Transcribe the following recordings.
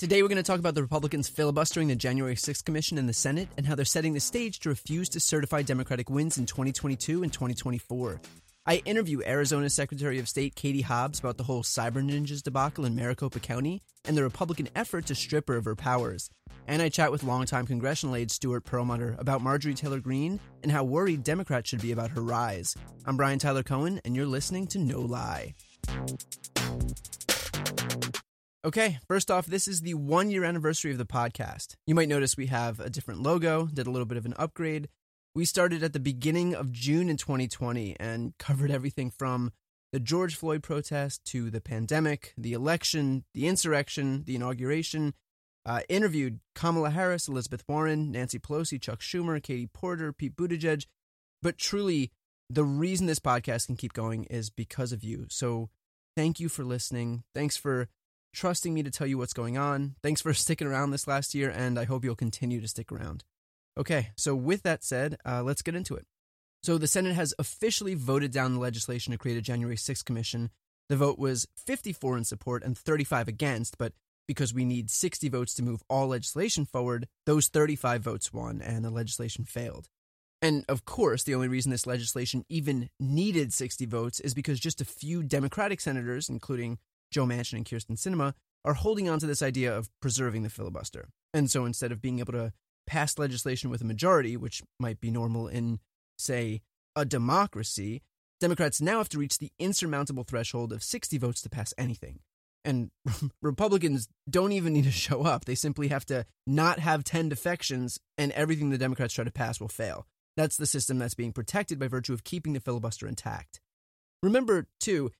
Today, we're going to talk about the Republicans filibustering the January 6th Commission in the Senate and how they're setting the stage to refuse to certify Democratic wins in 2022 and 2024. I interview Arizona Secretary of State Katie Hobbs about the whole cyber ninjas debacle in Maricopa County and the Republican effort to strip her of her powers. And I chat with longtime congressional aide Stuart Perelmuter about Marjorie Taylor Greene and how worried Democrats should be about her rise. I'm Brian Tyler Cohen, and you're listening to No Lie. Okay, first off, this is the one year anniversary of the podcast. You might notice we have a different logo, did a little bit of an upgrade. We started at the beginning of June in 2020 and covered everything from the George Floyd protest to the pandemic, the election, the insurrection, the inauguration. Uh, interviewed Kamala Harris, Elizabeth Warren, Nancy Pelosi, Chuck Schumer, Katie Porter, Pete Buttigieg. But truly, the reason this podcast can keep going is because of you. So thank you for listening. Thanks for trusting me to tell you what's going on. Thanks for sticking around this last year, and I hope you'll continue to stick around. Okay, so with that said, uh, let's get into it. So the Senate has officially voted down the legislation to create a January 6th commission. The vote was 54 in support and 35 against, but because we need 60 votes to move all legislation forward, those 35 votes won and the legislation failed. And of course, the only reason this legislation even needed 60 votes is because just a few Democratic senators, including Joe Manchin and Kyrsten Sinema, are holding on to this idea of preserving the filibuster. And so instead of being able to pass legislation with a majority, which might be normal in, say, a democracy, Democrats now have to reach the insurmountable threshold of 60 votes to pass anything. And Republicans don't even need to show up. They simply have to not have 10 defections, and everything the Democrats try to pass will fail. That's the system that's being protected by virtue of keeping the filibuster intact. Remember, too,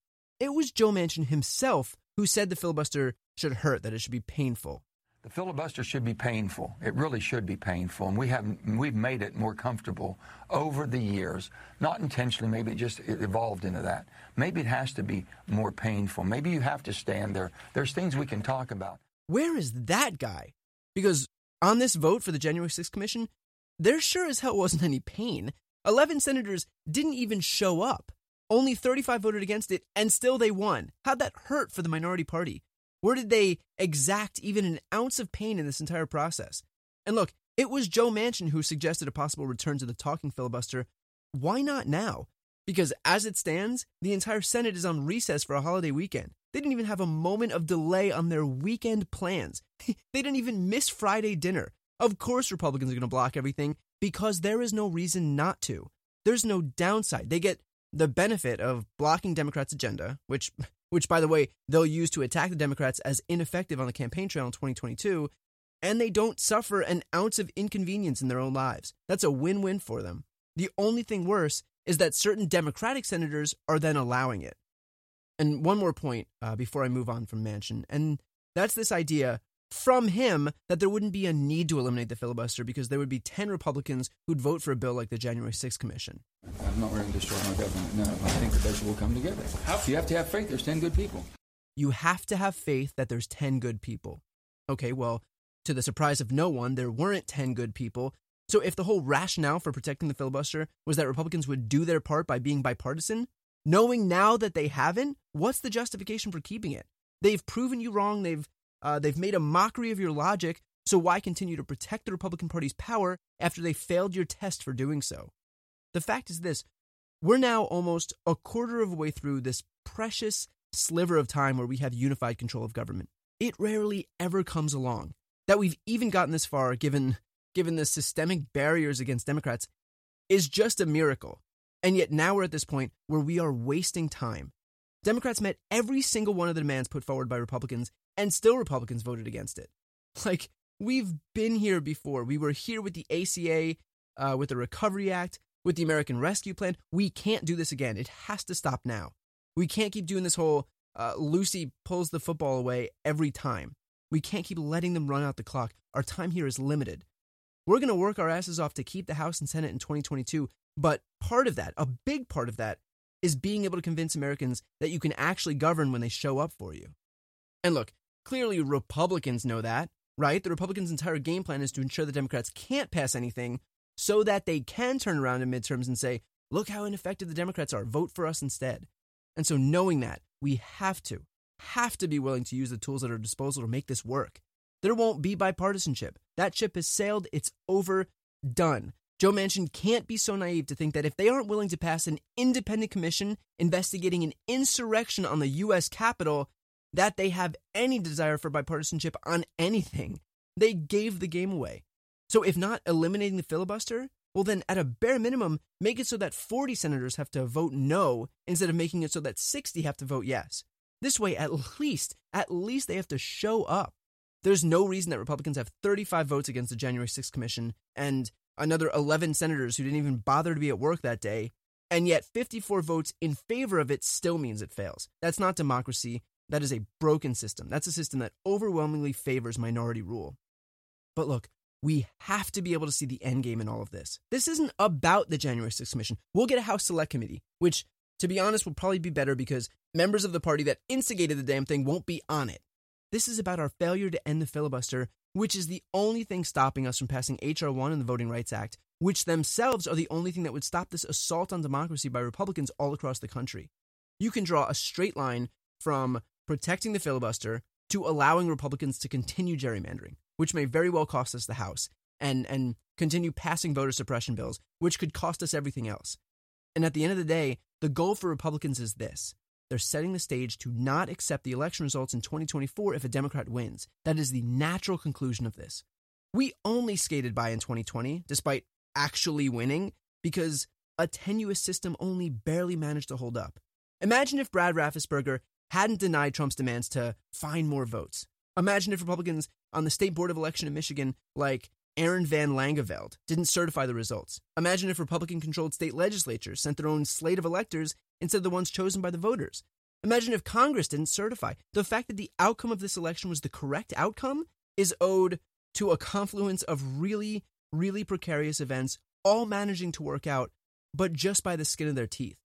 it was Joe Manchin himself who said the filibuster should hurt, that it should be painful. The filibuster should be painful. It really should be painful, and we have we've made it more comfortable over the years. Not intentionally, maybe it just evolved into that. Maybe it has to be more painful. Maybe you have to stand there. There's things we can talk about. Where is that guy? Because on this vote for the January 6th commission, there sure as hell wasn't any pain. 11 senators didn't even show up. Only 35 voted against it, and still they won. How'd that hurt for the minority party? Where did they exact even an ounce of pain in this entire process? And look, it was Joe Manchin who suggested a possible return to the talking filibuster. Why not now? Because as it stands, the entire Senate is on recess for a holiday weekend. They didn't even have a moment of delay on their weekend plans. they didn't even miss Friday dinner. Of course, Republicans are going to block everything because there is no reason not to. There's no downside. They get the benefit of blocking Democrats' agenda, which which by the way, they'll use to attack the Democrats as ineffective on the campaign trail in 2022, and they don't suffer an ounce of inconvenience in their own lives. That's a win-win for them. The only thing worse is that certain Democratic senators are then allowing it. And one more point uh, before I move on from Manchin, and that's this idea from him that there wouldn't be a need to eliminate the filibuster because there would be 10 Republicans who'd vote for a bill like the January 6th Commission. I'm not ready to destroy my government. No, I think that they will come together. How? You have to have faith. There's 10 good people. You have to have faith that there's 10 good people. Okay, well, to the surprise of no one, there weren't 10 good people. So if the whole rationale for protecting the filibuster was that Republicans would do their part by being bipartisan, knowing now that they haven't, what's the justification for keeping it? They've proven you wrong. They've uh, they've made a mockery of your logic, so why continue to protect the Republican Party's power after they failed your test for doing so? The fact is this we're now almost a quarter of a way through this precious sliver of time where we have unified control of government. It rarely ever comes along. That we've even gotten this far, given, given the systemic barriers against Democrats, is just a miracle. And yet now we're at this point where we are wasting time. Democrats met every single one of the demands put forward by Republicans, and still Republicans voted against it. Like, we've been here before. We were here with the ACA, uh, with the Recovery Act, with the American Rescue Plan. We can't do this again. It has to stop now. We can't keep doing this whole uh, Lucy pulls the football away every time. We can't keep letting them run out the clock. Our time here is limited. We're going to work our asses off to keep the House and Senate in 2022, but part of that, a big part of that, is being able to convince Americans that you can actually govern when they show up for you. And look, clearly Republicans know that, right? The Republicans' entire game plan is to ensure the Democrats can't pass anything so that they can turn around in midterms and say, look how ineffective the Democrats are, vote for us instead. And so, knowing that, we have to, have to be willing to use the tools at our disposal to make this work. There won't be bipartisanship. That ship has sailed, it's over, done. Joe Manchin can't be so naive to think that if they aren't willing to pass an independent commission investigating an insurrection on the U.S. Capitol, that they have any desire for bipartisanship on anything. They gave the game away. So, if not eliminating the filibuster, well, then at a bare minimum, make it so that 40 senators have to vote no instead of making it so that 60 have to vote yes. This way, at least, at least they have to show up. There's no reason that Republicans have 35 votes against the January 6th commission and another 11 senators who didn't even bother to be at work that day, and yet 54 votes in favor of it still means it fails. That's not democracy. That is a broken system. That's a system that overwhelmingly favors minority rule. But look, we have to be able to see the end game in all of this. This isn't about the January 6th Commission. We'll get a House Select Committee, which, to be honest, will probably be better because members of the party that instigated the damn thing won't be on it. This is about our failure to end the filibuster which is the only thing stopping us from passing H.R. 1 and the Voting Rights Act, which themselves are the only thing that would stop this assault on democracy by Republicans all across the country. You can draw a straight line from protecting the filibuster to allowing Republicans to continue gerrymandering, which may very well cost us the House, and, and continue passing voter suppression bills, which could cost us everything else. And at the end of the day, the goal for Republicans is this they're setting the stage to not accept the election results in 2024 if a Democrat wins. That is the natural conclusion of this. We only skated by in 2020, despite actually winning, because a tenuous system only barely managed to hold up. Imagine if Brad Raffensperger hadn't denied Trump's demands to find more votes. Imagine if Republicans on the State Board of Election in Michigan, like Aaron Van Langeveld, didn't certify the results. Imagine if Republican controlled state legislatures sent their own slate of electors instead of the ones chosen by the voters. Imagine if Congress didn't certify. The fact that the outcome of this election was the correct outcome is owed to a confluence of really, really precarious events, all managing to work out, but just by the skin of their teeth.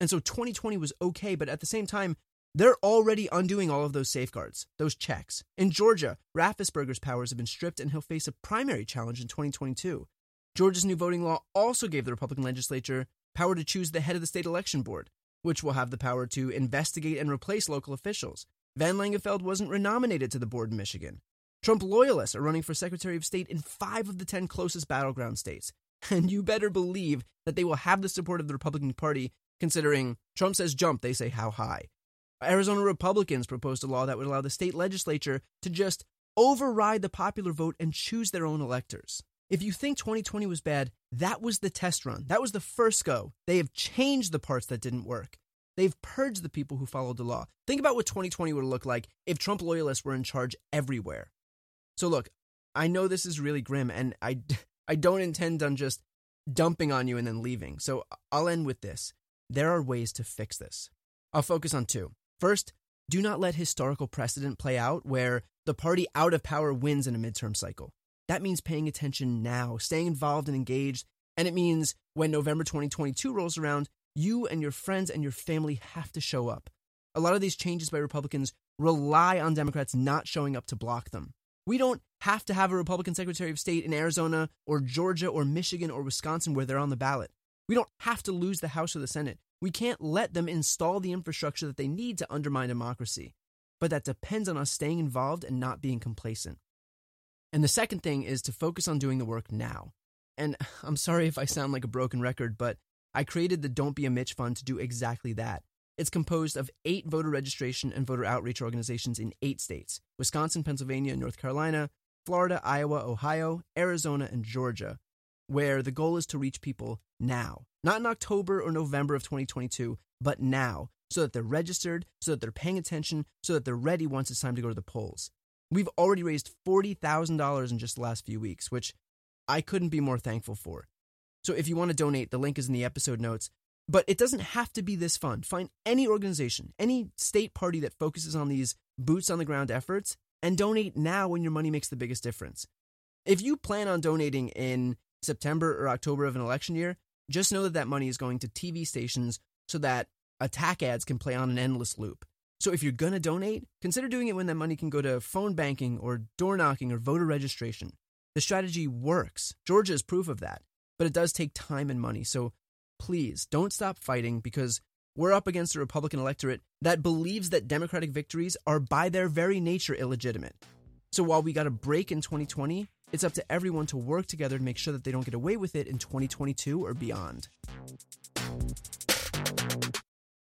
And so 2020 was okay, but at the same time, they're already undoing all of those safeguards, those checks. In Georgia, Raffensperger's powers have been stripped and he'll face a primary challenge in 2022. Georgia's new voting law also gave the Republican legislature power to choose the head of the state election board, which will have the power to investigate and replace local officials. Van Langeveld wasn't renominated to the board in Michigan. Trump loyalists are running for Secretary of State in five of the 10 closest battleground states. And you better believe that they will have the support of the Republican Party, considering Trump says jump, they say how high. Arizona Republicans proposed a law that would allow the state legislature to just override the popular vote and choose their own electors. If you think 2020 was bad, that was the test run. That was the first go. They have changed the parts that didn't work. They've purged the people who followed the law. Think about what 2020 would look like if Trump loyalists were in charge everywhere. So, look, I know this is really grim, and I, I don't intend on just dumping on you and then leaving. So, I'll end with this. There are ways to fix this. I'll focus on two. First, do not let historical precedent play out where the party out of power wins in a midterm cycle. That means paying attention now, staying involved and engaged. And it means when November 2022 rolls around, you and your friends and your family have to show up. A lot of these changes by Republicans rely on Democrats not showing up to block them. We don't have to have a Republican Secretary of State in Arizona or Georgia or Michigan or Wisconsin where they're on the ballot. We don't have to lose the House or the Senate. We can't let them install the infrastructure that they need to undermine democracy. But that depends on us staying involved and not being complacent. And the second thing is to focus on doing the work now. And I'm sorry if I sound like a broken record, but I created the Don't Be a Mitch Fund to do exactly that. It's composed of eight voter registration and voter outreach organizations in eight states Wisconsin, Pennsylvania, North Carolina, Florida, Iowa, Ohio, Arizona, and Georgia, where the goal is to reach people now. Not in October or November of 2022, but now, so that they're registered, so that they're paying attention, so that they're ready once it's time to go to the polls. We've already raised $40,000 in just the last few weeks, which I couldn't be more thankful for. So if you want to donate, the link is in the episode notes. But it doesn't have to be this fund. Find any organization, any state party that focuses on these boots on the ground efforts and donate now when your money makes the biggest difference. If you plan on donating in September or October of an election year, just know that that money is going to TV stations so that attack ads can play on an endless loop. So if you're going to donate, consider doing it when that money can go to phone banking or door knocking or voter registration. The strategy works. Georgia is proof of that. But it does take time and money. So please don't stop fighting because we're up against a Republican electorate that believes that Democratic victories are by their very nature illegitimate. So while we got a break in 2020, it's up to everyone to work together to make sure that they don't get away with it in 2022 or beyond.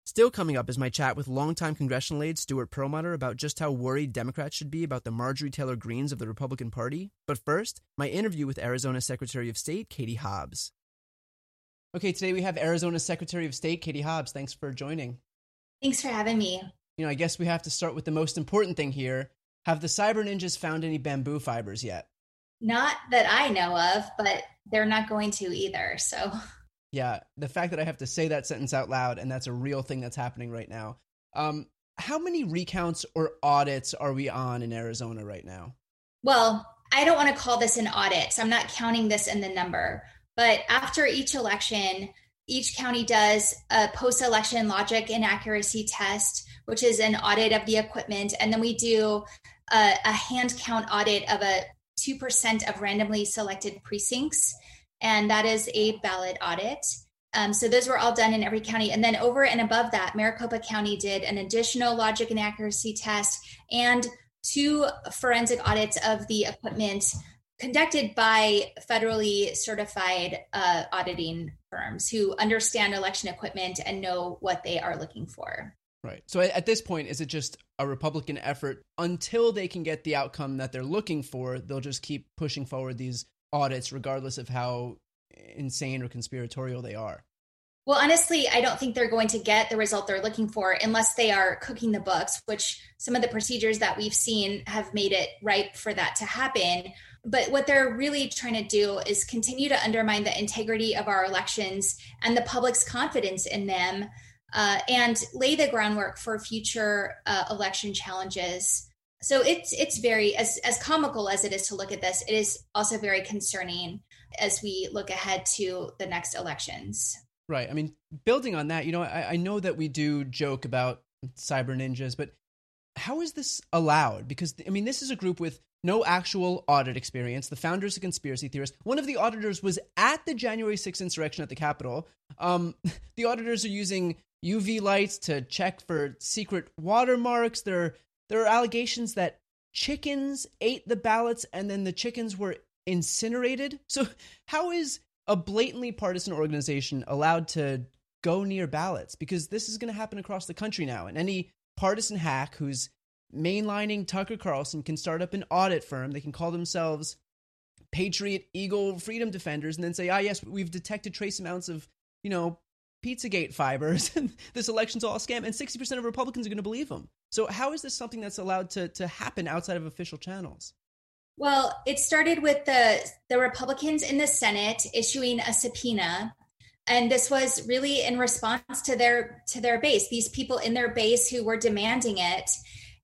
Still coming up is my chat with longtime congressional aide Stuart Perelmuter about just how worried Democrats should be about the Marjorie Taylor Greens of the Republican Party. But first, my interview with Arizona Secretary of State Katie Hobbs. Okay, today we have Arizona Secretary of State Katie Hobbs. Thanks for joining. Thanks for having me. You know, I guess we have to start with the most important thing here. Have the cyber ninjas found any bamboo fibers yet? Not that I know of, but they're not going to either. So Yeah, the fact that I have to say that sentence out loud and that's a real thing that's happening right now. Um, how many recounts or audits are we on in Arizona right now? Well, I don't want to call this an audit, so I'm not counting this in the number. But after each election, each county does a post election logic and accuracy test, which is an audit of the equipment. And then we do a, a hand count audit of a 2% of randomly selected precincts and that is a ballot audit. Um, so those were all done in every county. And then over and above that, Maricopa County did an additional logic and accuracy test and two forensic audits of the equipment conducted by federally certified uh, auditing firms who understand election equipment and know what they are looking for. Right. So at this point, is it just a Republican effort until they can get the outcome that they're looking for? They'll just keep pushing forward these audits, regardless of how insane or conspiratorial they are. Well, honestly, I don't think they're going to get the result they're looking for unless they are cooking the books, which some of the procedures that we've seen have made it ripe for that to happen. But what they're really trying to do is continue to undermine the integrity of our elections and the public's confidence in them uh, and lay the groundwork for future uh, election challenges. So it's it's very as as comical as it is to look at this it is also very concerning as we look ahead to the next elections. Right. I mean building on that you know i, I know that we do joke about cyber ninjas but how is this allowed? Because i mean this is a group with no actual audit experience. The founders a conspiracy theorist. one of the auditors was at the january 6th insurrection at the capitol. Um, the auditors are using uv lights to check for secret watermarks they're there are allegations that chickens ate the ballots and then the chickens were incinerated. So, how is a blatantly partisan organization allowed to go near ballots? Because this is going to happen across the country now. And any partisan hack who's mainlining Tucker Carlson can start up an audit firm. They can call themselves Patriot Eagle Freedom Defenders and then say, ah, yes, we've detected trace amounts of, you know, Pizzagate fibers this election's all a scam. And 60% of Republicans are going to believe them. So, how is this something that's allowed to, to happen outside of official channels? Well, it started with the, the Republicans in the Senate issuing a subpoena. And this was really in response to their to their base, these people in their base who were demanding it.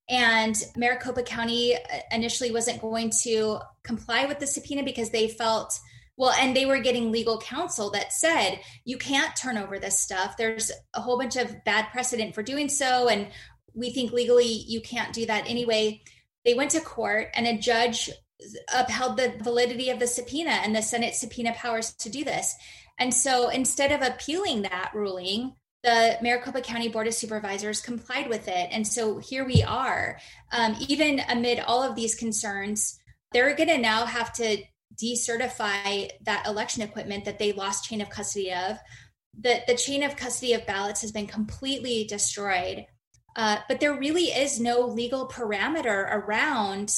And Maricopa County uh, initially wasn't going to comply with the subpoena because they felt well, and they were getting legal counsel that said, you can't turn over this stuff. There's a whole bunch of bad precedent for doing so. And we think legally you can't do that anyway. They went to court and a judge upheld the validity of the subpoena and the Senate subpoena powers to do this. And so instead of appealing that ruling, the Maricopa County Board of Supervisors complied with it. And so here we are. Um, even amid all of these concerns, they're going to now have to decertify that election equipment that they lost chain of custody of. The, the chain of custody of ballots has been completely destroyed. Uh, but there really is no legal parameter around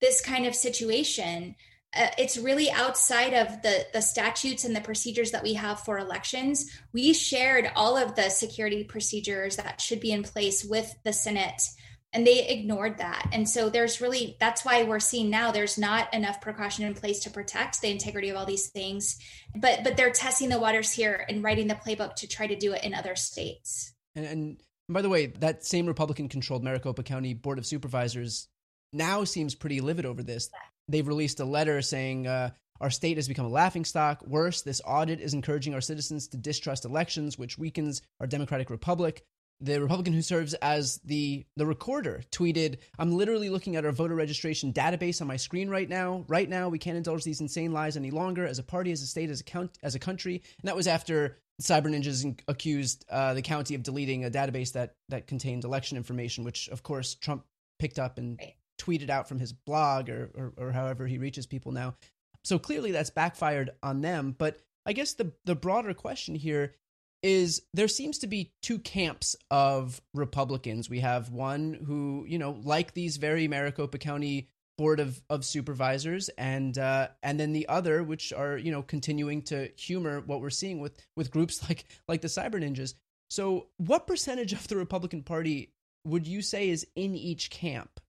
this kind of situation. Uh, it's really outside of the the statutes and the procedures that we have for elections. We shared all of the security procedures that should be in place with the Senate and they ignored that and so there's really that's why we're seeing now there's not enough precaution in place to protect the integrity of all these things but but they're testing the waters here and writing the playbook to try to do it in other states and, and by the way that same republican controlled maricopa county board of supervisors now seems pretty livid over this. They've released a letter saying uh, our state has become a laughingstock. Worse, this audit is encouraging our citizens to distrust elections, which weakens our democratic republic. The Republican who serves as the the recorder tweeted, "I'm literally looking at our voter registration database on my screen right now. Right now, we can't indulge these insane lies any longer. As a party, as a state, as a count, as a country." And that was after Cyber Ninjas accused uh, the county of deleting a database that that contained election information, which of course Trump picked up and tweeted out from his blog or, or, or however he reaches people now. So clearly that's backfired on them. But I guess the the broader question here is there seems to be two camps of Republicans. We have one who, you know, like these very Maricopa County board of, of supervisors and uh, and then the other which are you know continuing to humor what we're seeing with with groups like like the cyber ninjas so what percentage of the republican party would you say is in each camp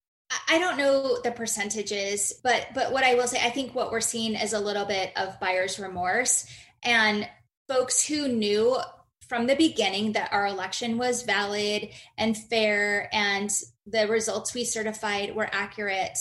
I don't know the percentages, but but what I will say, I think what we're seeing is a little bit of buyer's remorse and folks who knew from the beginning that our election was valid and fair and the results we certified were accurate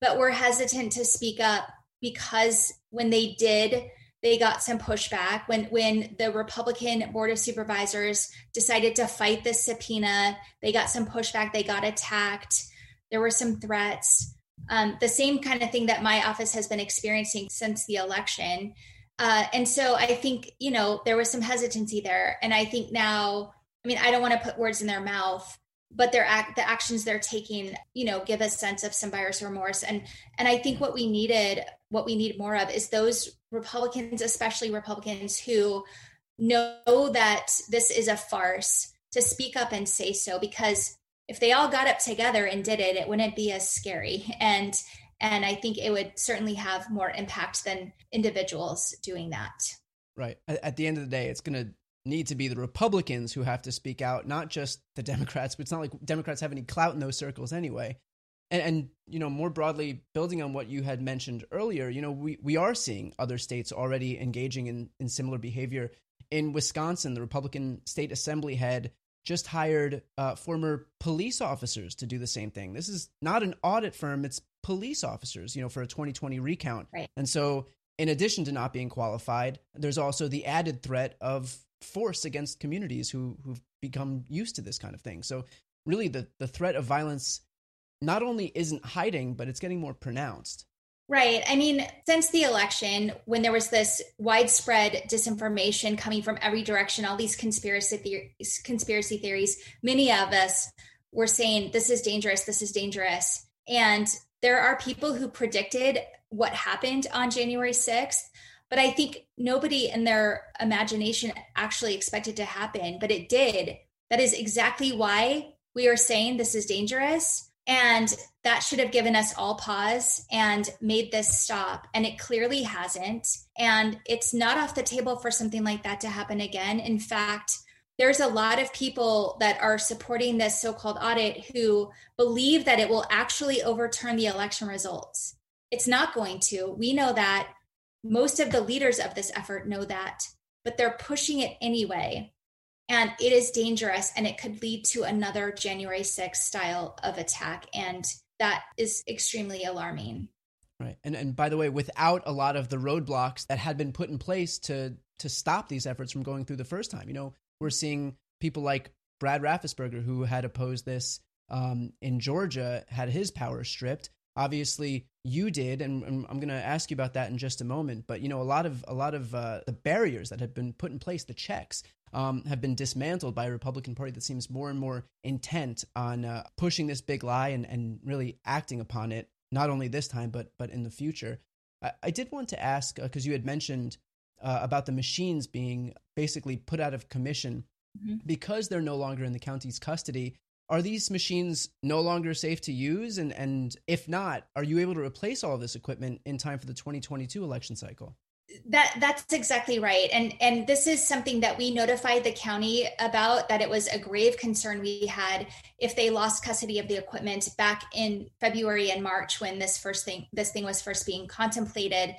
but were hesitant to speak up because when they did they got some pushback. When when the republican board of supervisors decided to fight the subpoena they got some pushback they got attacked. There were some threats. Um, the same kind of thing that my office has been experiencing since the election uh, and so i think you know there was some hesitancy there. And i think now i mean i don't want to put words in their mouth but their act the actions they're taking you know give a sense of some buyer's remorse. And and i think what we needed what we need more of is those republicans especially republicans who know that this is a farce to speak up and say so because if they all got up together and did it it wouldn't be as scary. And and i think it would certainly have more impact than individuals doing that right at the end of the day it's going to need to be the Republicans who have to speak out, not just the Democrats. But it's not like Democrats have any clout in those circles anyway. And, and you know, more broadly, building on what you had mentioned earlier, you know, we, we are seeing other states already engaging in, in similar behavior. In Wisconsin, the Republican state assembly head just hired uh, former police officers to do the same thing. This is not an audit firm; it's police officers, you know, for a 2020 recount. Right. And so, in addition to not being qualified, there's also the added threat of force against communities who who've become used to this kind of thing. So really the the threat of violence not only isn't hiding, but it's getting more pronounced. Right. I mean, since the election, when there was this widespread disinformation coming from every direction, all these conspiracy theories, conspiracy theories, many of us were saying this is dangerous, this is dangerous. And there are people who predicted what happened on January 6th but I think nobody in their imagination actually expected to happen, but it did. That is exactly why we are saying this is dangerous. And that should have given us all pause and made this stop. And it clearly hasn't. And it's not off the table for something like that to happen again. In fact, there's a lot of people that are supporting this so called audit who believe that it will actually overturn the election results. It's not going to. We know that most of the leaders of this effort know that, but they're pushing it anyway. And it is dangerous and it could lead to another January 6th style of attack. And that is extremely alarming. Right. And and by the way, without a lot of the roadblocks that had been put in place to to stop these efforts from going through the first time. You know, we're seeing people like Brad Raffensperger, who had opposed this um, in Georgia, had his power stripped. Obviously you did and, i'm going to ask you about that in just a moment but you know a lot of a lot of uh, the barriers that have been put in place the checks um, have been dismantled by a republican party that seems more and more intent on uh, pushing this big lie and, and really acting upon it not only this time but but in the future. I, I did want to ask because uh, you had mentioned uh, about the machines being basically put out of commission mm-hmm. because they're no longer in the county's custody. Are these machines no longer safe to use? And and if not are you able to replace all of this equipment in time for the 2022 election cycle? That that's exactly right. And and this is something that we notified the county about that it was a grave concern we had if they lost custody of the equipment back in february and march when this first thing this thing was first being contemplated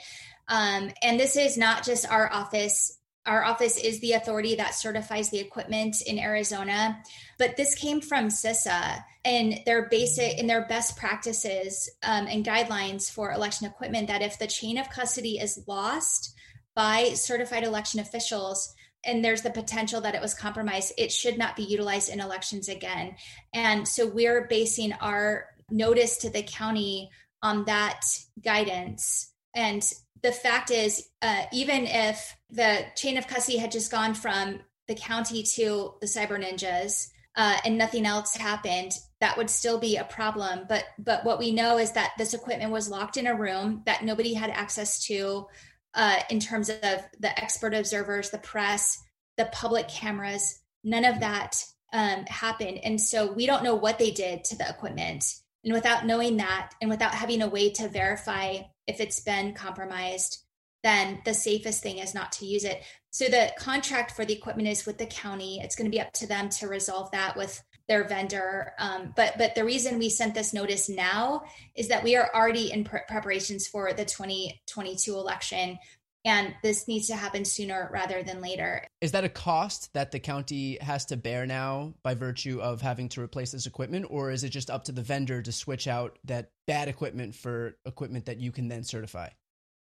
um, and this is not just our office our office is the authority that certifies the equipment in Arizona, but this came from CISA and their basic and their best practices um, and guidelines for election equipment. That if the chain of custody is lost by certified election officials, and there's the potential that it was compromised, it should not be utilized in elections again. And so we're basing our notice to the county on that guidance. And the fact is, uh, even if the chain of custody had just gone from the county to the cyber ninjas uh, and nothing else happened, that would still be a problem. But but what we know is that this equipment was locked in a room that nobody had access to. Uh, in terms of the expert observers, the press, the public cameras, none of that um, happened. And so we don't know what they did to the equipment. And without knowing that, and without having a way to verify if it's been compromised, then the safest thing is not to use it. So the contract for the equipment is with the county. It's going to be up to them to resolve that with their vendor. Um, but but the reason we sent this notice now is that we are already in preparations for the 2022 election and this needs to happen sooner rather than later. Is that a cost that the county has to bear now by virtue of having to replace this equipment, or is it just up to the vendor to switch out that bad equipment for equipment that you can then certify?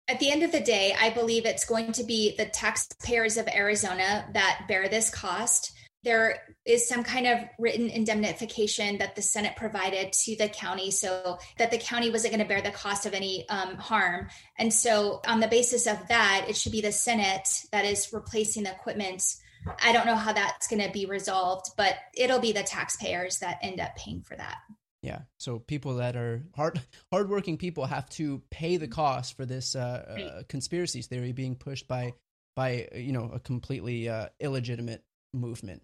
At the end of the day, I believe it's going to be the taxpayers of Arizona that bear this cost there is some kind of written indemnification that the Senate provided to the county so that the county wasn't going to bear the cost of any um, harm. And so, on the basis of that, it should be the Senate that is replacing the equipment. I don't know how that's going to be resolved, but it'll be the taxpayers that end up paying for that. Yeah. So people that are hard hardworking people have to pay the cost for this uh, uh, conspiracy theory being pushed by by you know a completely uh, illegitimate movement.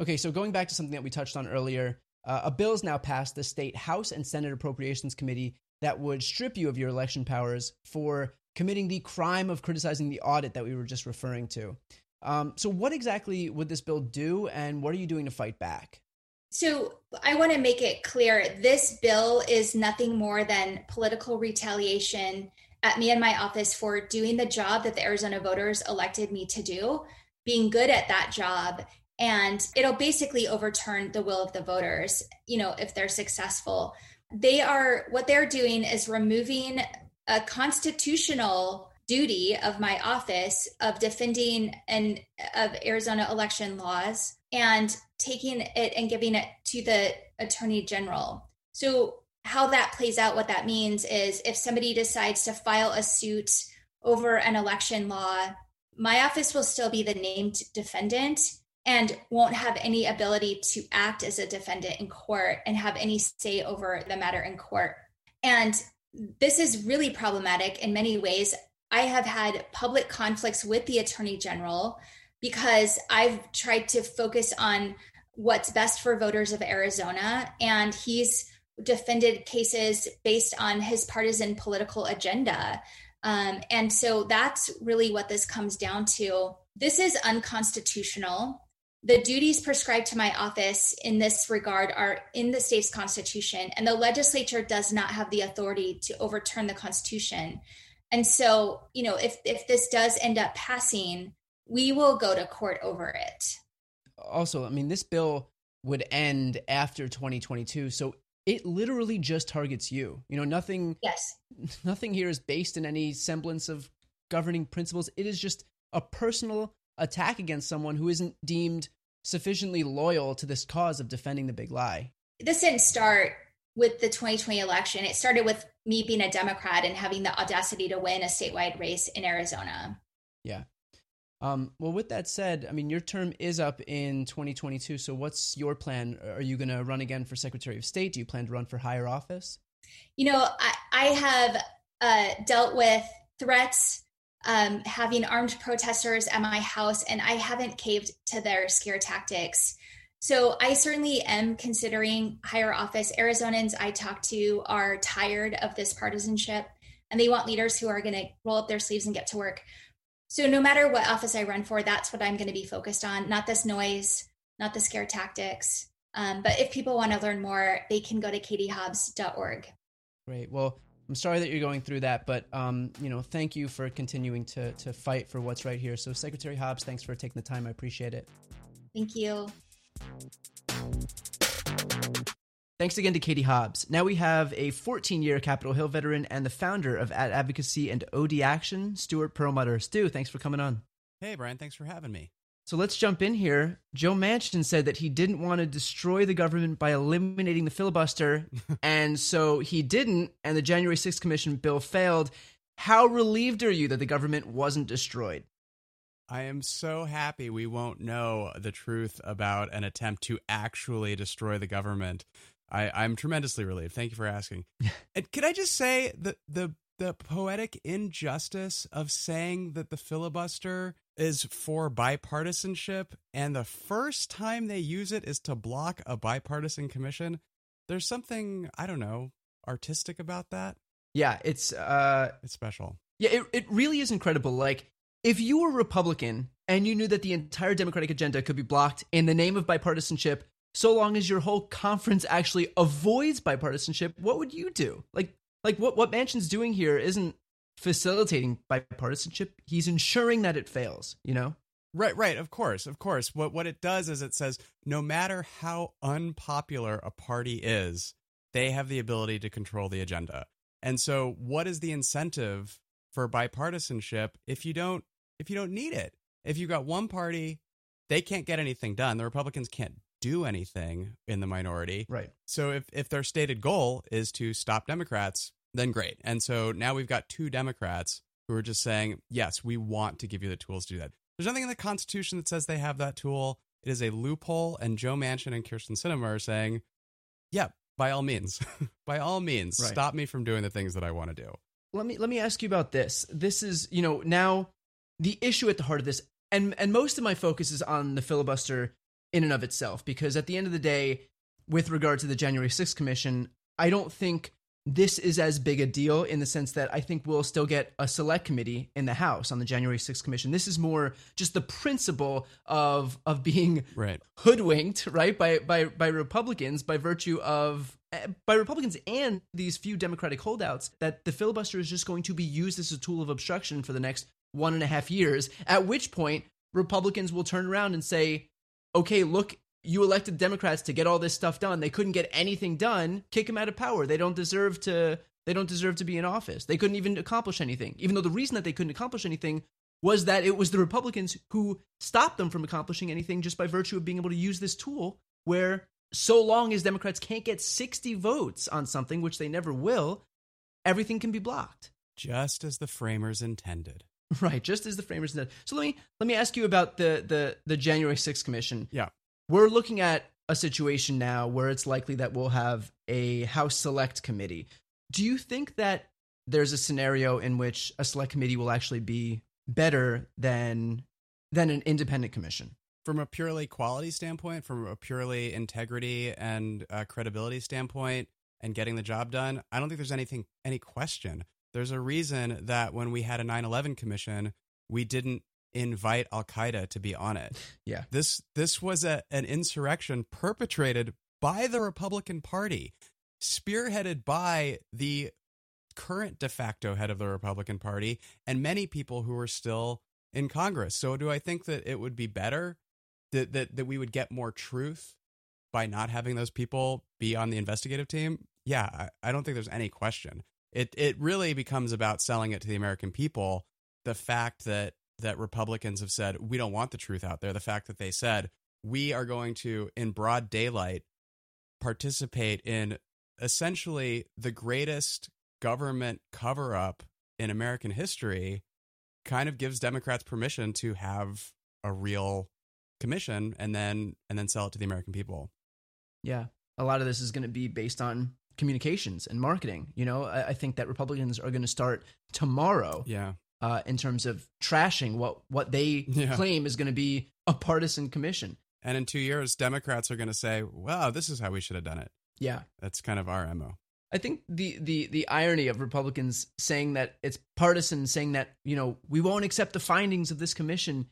Okay, so going back to something that we touched on earlier, uh, a bill is now passed the state House and Senate Appropriations Committee that would strip you of your election powers for committing the crime of criticizing the audit that we were just referring to. Um, so, what exactly would this bill do, and what are you doing to fight back? So, I want to make it clear this bill is nothing more than political retaliation at me and my office for doing the job that the Arizona voters elected me to do, being good at that job, and it'll basically overturn the will of the voters you know if they're successful they are what they're doing is removing a constitutional duty of my office of defending and of Arizona election laws and taking it and giving it to the attorney general. So how that plays out what that means is if somebody decides to file a suit over an election law, my office will still be the named defendant and won't have any ability to act as a defendant in court and have any say over the matter in court. And this is really problematic in many ways. I have had public conflicts with the attorney general because I've tried to focus on what's best for voters of Arizona. And he's defended cases based on his partisan political agenda. Um, and so that's really what this comes down to. This is unconstitutional the duties prescribed to my office in this regard are in the state's constitution, and the legislature does not have the authority to overturn the constitution. And so, you know, if if this does end up passing, we will go to court over it. Also, I mean, this bill would end after 2022, so it literally just targets you. You know, nothing. Yes. Nothing here is based in any semblance of governing principles. It is just a personal attack against someone who isn't deemed sufficiently loyal to this cause of defending the big lie. This didn't start with the 2020 election. It started with me being a Democrat and having the audacity to win a statewide race in Arizona. Yeah. Um, well, with that said, I mean, your term is up in 2022. So, what's your plan? Are you going to run again for Secretary of State? Do you plan to run for higher office? You know, I, I have uh, dealt with threats um, having armed protesters at my house, and I haven't caved to their scare tactics. So I certainly am considering higher office. Arizonans I talk to are tired of this partisanship, and they want leaders who are going to roll up their sleeves and get to work. So no matter what office I run for, that's what I'm going to be focused on. Not this noise, not the scare tactics. Um, but if people want to learn more, they can go to katiehobbs.org. Great. Well, I'm sorry that you're going through that, but um, you know, thank you for continuing to to fight for what's right here. So, Secretary Hobbs, thanks for taking the time. I appreciate it. Thank you. Thanks again to Katie Hobbs. Now we have a 14 year Capitol Hill veteran and the founder of Ad Advocacy and OD Action, Stuart Perelmuter. Stu, thanks for coming on. Hey, Brian, thanks for having me. So let's jump in here. Joe Manchin said that he didn't want to destroy the government by eliminating the filibuster, and so he didn't, and the January 6th Commission bill failed. How relieved are you that the government wasn't destroyed? I am so happy we won't know the truth about an attempt to actually destroy the government. I, I'm tremendously relieved. Thank you for asking. and could I just say that the the poetic injustice of saying that the filibuster is for bipartisanship and the first time they use it is to block a bipartisan commission? There's something, I don't know, artistic about that. Yeah, it's uh It's special. yeah, it it really is incredible. Like if you were Republican and you knew that the entire Democratic agenda could be blocked in the name of bipartisanship, so long as your whole conference actually avoids bipartisanship, what would you do? Like like what what Manchin's doing here isn't facilitating bipartisanship. He's ensuring that it fails, you know? Right, right, of course, of course. What what it does is it says no matter how unpopular a party is, they have the ability to control the agenda. And so what is the incentive for bipartisanship if you don't if you don't need it? If you've got one party, they can't get anything done. The Republicans can't do anything in the minority. Right. So if if their stated goal is to stop Democrats, then great. And so now we've got two Democrats who are just saying, "Yes, we want to give you the tools to do that." There's nothing in the Constitution that says they have that tool. It is a loophole, and Joe Manchin and Kyrsten Sinema are saying, "Yeah, by all means, by all means, Right. stop me from doing the things that I want to do." let me let me ask you about this. This is, you know, now the issue at the heart of this, and and most of my focus is on the filibuster in and of itself, because at the end of the day, with regard to the January 6th commission, I don't think this is as big a deal in the sense that I think we'll still get a select committee in the House on the January 6th commission. This is more just the principle of of being Right. hoodwinked, right, by by by Republicans by virtue of by Republicans and these few Democratic holdouts that the filibuster is just going to be used as a tool of obstruction for the next one and a half years. At which point, Republicans will turn around and say, "Okay, look." You elected Democrats to get all this stuff done. They couldn't get anything done. Kick them out of power. They don't deserve to. They don't deserve to be in office. They couldn't even accomplish anything. Even though the reason that they couldn't accomplish anything was that it was the Republicans who stopped them from accomplishing anything just by virtue of being able to use this tool where so long as Democrats can't get 60 votes on something, which they never will, everything can be blocked. Just as the framers intended. Right, just as the framers did. So let me let me ask you about the the the January 6th commission. Yeah. We're looking at a situation now where it's likely that we'll have a House Select Committee. Do you think that there's a scenario in which a select committee will actually be better than than an independent commission? from a purely quality standpoint, from a purely integrity and uh, credibility standpoint, and getting the job done, I don't think there's anything any question. There's a reason that when we had a 9/11 commission, we didn't invite Al Qaeda to be on it. Yeah. This this was a, an insurrection perpetrated by the Republican Party, spearheaded by the current de facto head of the Republican Party and many people who are still in Congress. So do I think that it would be better that that, that we would get more truth by not having those people be on the investigative team? Yeah, I, I don't think there's any question. It it really becomes about selling it to the American people. The fact that that Republicans have said we don't want the truth out there. The fact that they said we are going to in broad daylight participate in essentially the greatest government cover up in American history kind of gives Democrats permission to have a real commission and then and then sell it to the American people. Yeah. A lot of this is going to be based on communications and marketing. You know, I, I think that Republicans are going to start tomorrow Yeah. Uh, in terms of trashing what what they Yeah. claim is going to be a partisan commission. And in 2 years Democrats are going to say, "Wow, this is how we should have done it." Yeah. That's kind of our MO. I think the the the irony of Republicans saying that it's partisan, saying that you know we won't accept the findings of this commission.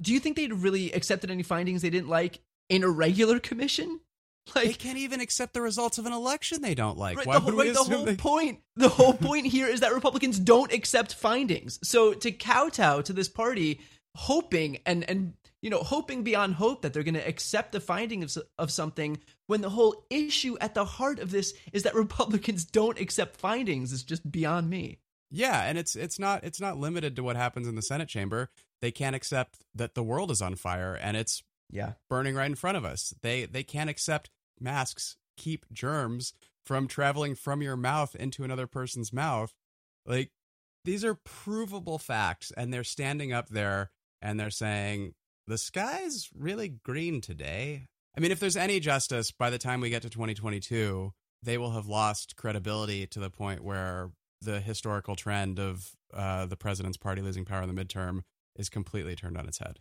Do you think they'd really accepted any findings they didn't like in a regular commission? they can't even accept the results of an election they don't like. Right, Why the, whole, would we the whole they- point the whole point here is that Republicans don't accept findings. So to kowtow to this party, hoping and and you know hoping beyond hope that they're going to accept the finding of, of something when the whole issue at the heart of this is that Republicans don't accept findings is just beyond me. Yeah, and it's it's not it's not limited to what happens in the Senate chamber. They can't accept that the world is on fire and it's Yeah. burning right in front of us. They they can't accept masks keep germs from traveling from your mouth into another person's mouth. Like these are provable facts and they're standing up there and they're saying the sky's really green today. I mean, if there's any justice by the time we get to 2022, they will have lost credibility to the point where the historical trend of uh, the president's party losing power in the midterm is completely turned on its head.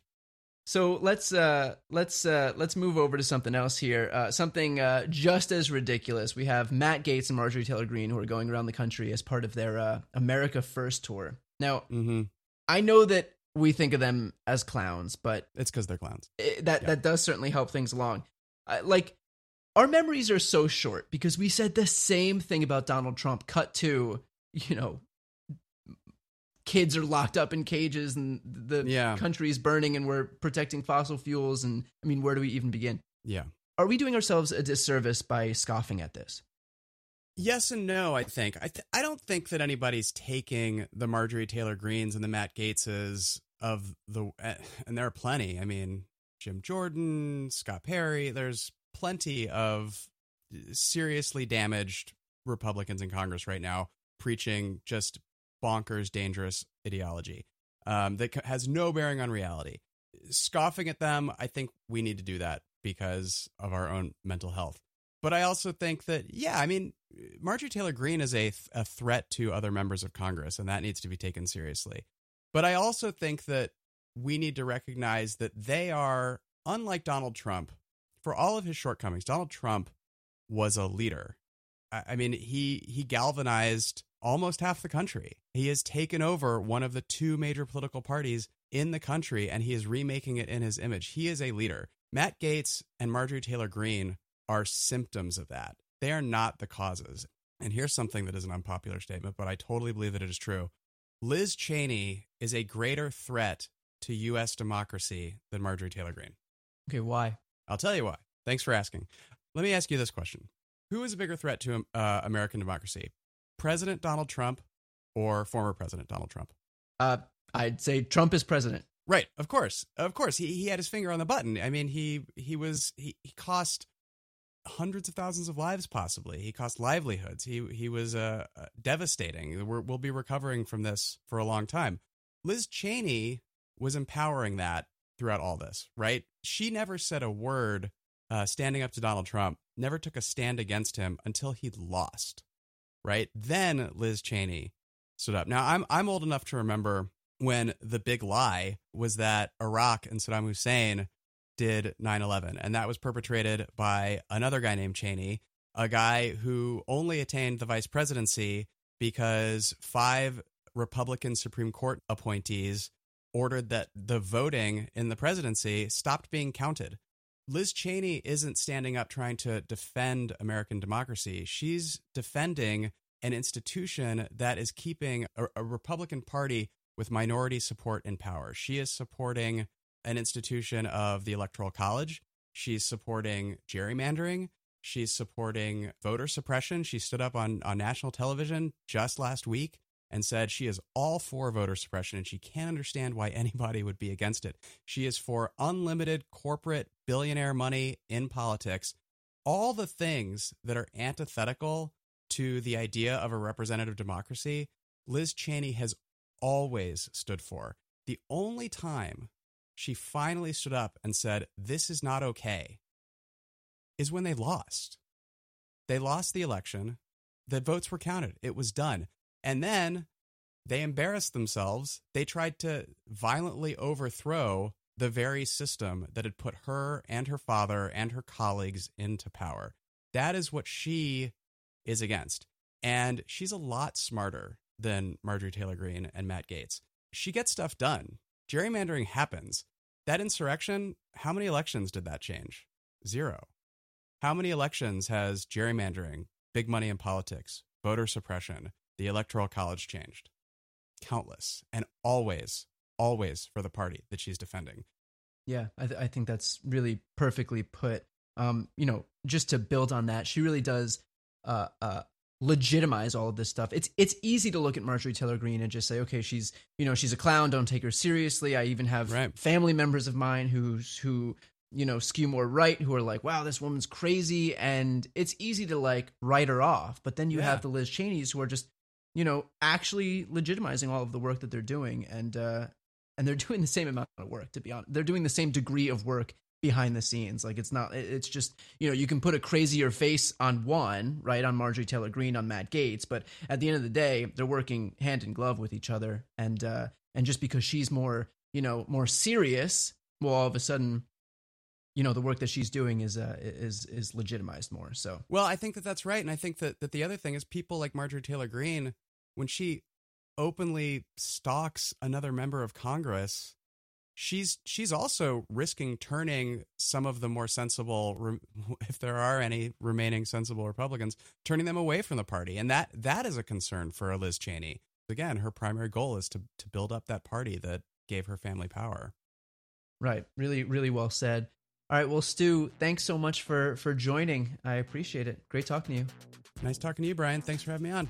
So let's uh, let's uh, let's move over to something else here. Uh, something uh, just as ridiculous. We have Matt Gaetz and Marjorie Taylor Greene who are going around the country as part of their uh, America First tour. Now, Mm-hmm. I know that we think of them as clowns, but It's because they're clowns. it, that Yeah. that does certainly help things along. Uh, like our memories are so short because we said the same thing about Donald Trump. Cut to you know, kids are locked up in cages and the Yeah. is burning and we're protecting fossil fuels. And I mean, where do we even begin? Yeah. Are we doing ourselves a disservice by scoffing at this? Yes and no, I think. I, th- I don't think that anybody's taking the Marjorie Taylor Greenes and the Matt Gaetzes of the, eh, and there are plenty. I mean, Jim Jordan, Scott Perry, there's plenty of seriously damaged Republicans in Congress right now preaching just bonkers, dangerous ideology um, that has no bearing on reality. Scoffing at them, I think we need to do that because of our own mental health. But I also think that, yeah, I mean, Marjorie Taylor Greene is a, th- a threat to other members of Congress, and that needs to be taken seriously. But I also think that we need to recognize that they are, unlike Donald Trump, for all of his shortcomings, Donald Trump was a leader. I I mean, he he galvanized almost half the country. He has taken over one of the two major political parties in the country, and he is remaking it in his image. He is a leader. Matt Gaetz and Marjorie Taylor Greene are symptoms of that. They are not the causes. And here's something that is an unpopular statement, but I totally believe that it is true. Liz Cheney is a greater threat to U.S. democracy than Marjorie Taylor Greene. Okay, why? I'll tell you why. Thanks for asking. Let me ask you this question Who is a bigger threat to uh, American democracy? President Donald Trump or former President Donald Trump? Uh, I'd say Trump is president. Right, of course, of course. He he had his finger on the button. I mean, he he was he, he cost hundreds of thousands of lives, possibly. He cost livelihoods. He he was uh, uh, devastating. We're, we'll be recovering from this for a long time. Liz Cheney was empowering that throughout all this, right? She never said a word uh, standing up to Donald Trump. Never took a stand against him until he lost, right? Then Liz Cheney stood up. Now I'm I'm old enough to remember when the big lie was that Iraq and Saddam Hussein did 9/11 and that was perpetrated by another guy named Cheney, a guy who only attained the vice presidency because five Republican Supreme Court appointees ordered that the voting in the presidency stopped being counted. Liz Cheney isn't standing up trying to defend American democracy. She's defending an institution that is keeping a, a Republican Party with minority support in power. She is supporting an institution of the Electoral College. She's supporting gerrymandering. She's supporting voter suppression. She stood up on, on national television just last week and said she is all for voter suppression and she can't understand why anybody would be against it. She is for unlimited corporate billionaire money in politics. All the things that are antithetical to the idea of a representative democracy, Liz Cheney has always stood for. The only time she finally stood up and said, This is not okay, is when they lost. They lost the election. The votes were counted. It was done. And then they embarrassed themselves. They tried to violently overthrow the very system that had put her and her father and her colleagues into power. That is what she is against. And she's a lot smarter than Marjorie Taylor Greene and Matt Gaetz. She gets stuff done. Gerrymandering happens. That insurrection, how many elections did that change? Zero. How many elections has gerrymandering, big money in politics, voter suppression, the electoral college changed? Countless, and always, always for the party that she's defending. Yeah, I, th- I think that's really perfectly put. Um, you know, just to build on that, she really does uh, uh, legitimize all of this stuff. It's it's easy to look at Marjorie Taylor Greene and just say, okay, she's you know she's a clown. Don't take her seriously. I even have Right. family members of mine who who you know skew more right who are like, wow, this woman's crazy, and it's easy to like write her off. But then you Yeah. have the Liz Cheneys who are just you know actually legitimizing all of the work that they're doing, and uh, and they're doing the same amount of work. To be honest, they're doing the same degree of work behind the scenes. Like it's not. It's just you know you can put a crazier face on one, right, on Marjorie Taylor Greene, on Matt Gaetz, but at the end of the day, they're working hand in glove with each other. And uh, and just because she's more you know more serious, well, all of a sudden. You know the work that she's doing is uh, is is legitimized more. So Well, I think that that's right, and I think that that the other thing is people like Marjorie Taylor Greene, when she openly stalks another member of Congress, she's she's also risking turning some of the more sensible, if there are any remaining sensible Republicans, turning them away from the party, and that that is a concern for Liz Cheney. Again, her primary goal is to to build up that party that gave her family power. Right. Really, really well said. All right. Well, Stu, thanks so much for for joining. I appreciate it. Great talking to you. Nice talking to you, Brian. Thanks for having me on.